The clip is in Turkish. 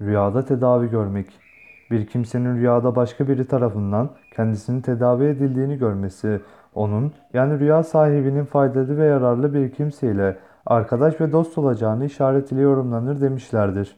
Rüyada tedavi görmek. Bir kimsenin rüyada başka biri tarafından kendisini tedavi edildiğini görmesi, onun yani rüya sahibinin faydalı ve yararlı bir kimseyle arkadaş ve dost olacağını işaret ile yorumlanır demişlerdir.